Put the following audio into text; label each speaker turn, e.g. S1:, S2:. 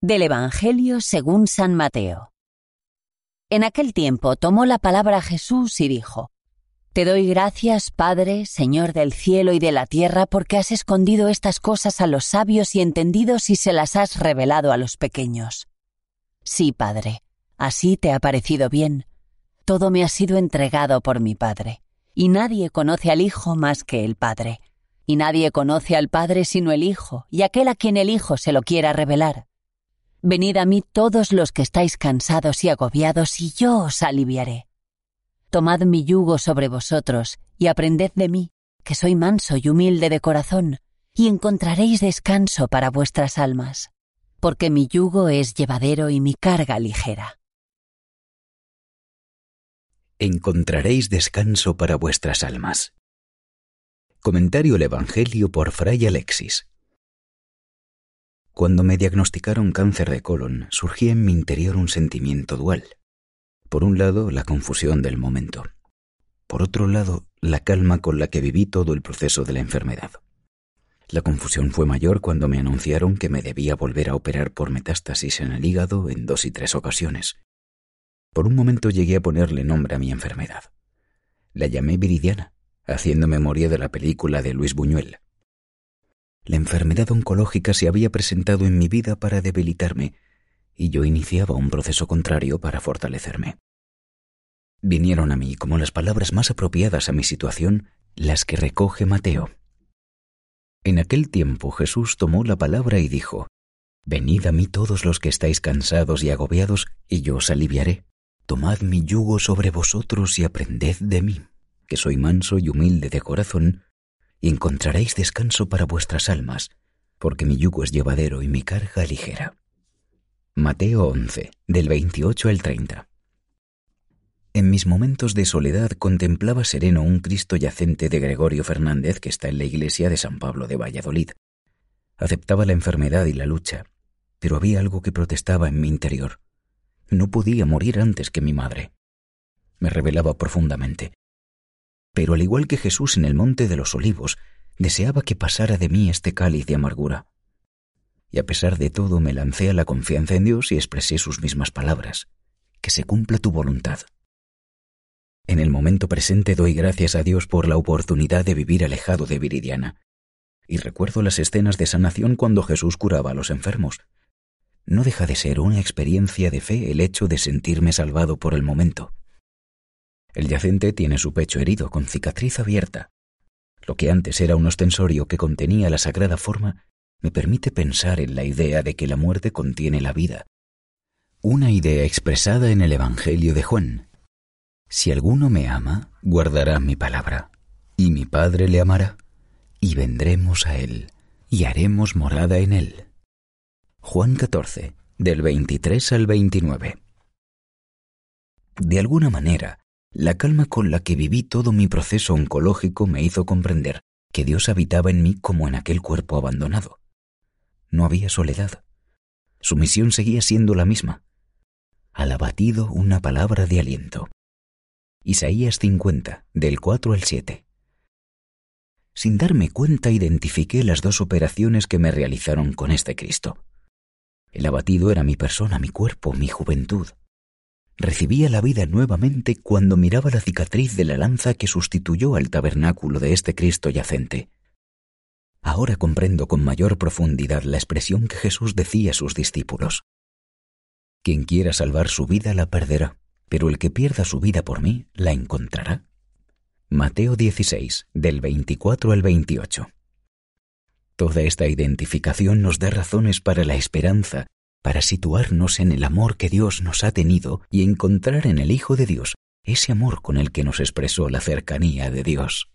S1: Del Evangelio según San Mateo. En aquel tiempo tomó la palabra Jesús y dijo, Te doy gracias, Padre, Señor del cielo y de la tierra, porque has escondido estas cosas a los sabios y entendidos y se las has revelado a los pequeños. Sí, Padre, así te ha parecido bien. Todo me ha sido entregado por mi Padre, y nadie conoce al Hijo más que el Padre, y nadie conoce al Padre sino el Hijo, y aquel a quien el Hijo se lo quiera revelar. Venid a mí todos los que estáis cansados y agobiados, y yo os aliviaré. Tomad mi yugo sobre vosotros y aprended de mí, que soy manso y humilde de corazón, y encontraréis descanso para vuestras almas, porque mi yugo es llevadero y mi carga ligera.
S2: Encontraréis descanso para vuestras almas. Comentario el Evangelio por Fray Alexis. Cuando me diagnosticaron cáncer de colon, surgía en mi interior un sentimiento dual. Por un lado, la confusión del momento. Por otro lado, la calma con la que viví todo el proceso de la enfermedad. La confusión fue mayor cuando me anunciaron que me debía volver a operar por metástasis en el hígado en dos y tres ocasiones. Por un momento llegué a ponerle nombre a mi enfermedad. La llamé Viridiana, haciendo memoria de la película de Luis Buñuel. La enfermedad oncológica se había presentado en mi vida para debilitarme y yo iniciaba un proceso contrario para fortalecerme. Vinieron a mí como las palabras más apropiadas a mi situación, las que recoge Mateo. En aquel tiempo Jesús tomó la palabra y dijo, Venid a mí todos los que estáis cansados y agobiados, y yo os aliviaré. Tomad mi yugo sobre vosotros y aprended de mí, que soy manso y humilde de corazón, y encontraréis descanso para vuestras almas, porque mi yugo es llevadero y mi carga ligera. Mateo 11, del 28 al 30. En mis momentos de soledad contemplaba sereno un Cristo yacente de Gregorio Fernández que está en la iglesia de San Pablo de Valladolid. Aceptaba la enfermedad y la lucha, pero había algo que protestaba en mi interior. No podía morir antes que mi madre. Me revelaba profundamente. Pero al igual que Jesús en el monte de los olivos, deseaba que pasara de mí este cáliz de amargura y a pesar de todo me lancé a la confianza en Dios y expresé sus mismas palabras, que se cumpla tu voluntad. En el momento presente doy gracias a Dios por la oportunidad de vivir alejado de Viridiana, y recuerdo las escenas de sanación cuando Jesús curaba a los enfermos. No deja de ser una experiencia de fe el hecho de sentirme salvado por el momento. El yacente tiene su pecho herido con cicatriz abierta. Lo que antes era un ostensorio que contenía la sagrada forma me permite pensar en la idea de que la muerte contiene la vida. Una idea expresada en el Evangelio de Juan. Si alguno me ama, guardará mi palabra, y mi Padre le amará, y vendremos a él, y haremos morada en él. Juan 14, del 23 al 29. De alguna manera, la calma con la que viví todo mi proceso oncológico me hizo comprender que Dios habitaba en mí como en aquel cuerpo abandonado no había soledad. Su misión seguía siendo la misma. Al abatido una palabra de aliento. Isaías 50, del 4 al 7. Sin darme cuenta identifiqué las dos operaciones que me realizaron con este Cristo. El abatido era mi persona, mi cuerpo, mi juventud. Recibía la vida nuevamente cuando miraba la cicatriz de la lanza que sustituyó al tabernáculo de este Cristo yacente. Ahora comprendo con mayor profundidad la expresión que Jesús decía a sus discípulos. Quien quiera salvar su vida la perderá, pero el que pierda su vida por mí la encontrará. Mateo 16, del 24 al 28. Toda esta identificación nos da razones para la esperanza, para situarnos en el amor que Dios nos ha tenido y encontrar en el Hijo de Dios ese amor con el que nos expresó la cercanía de Dios.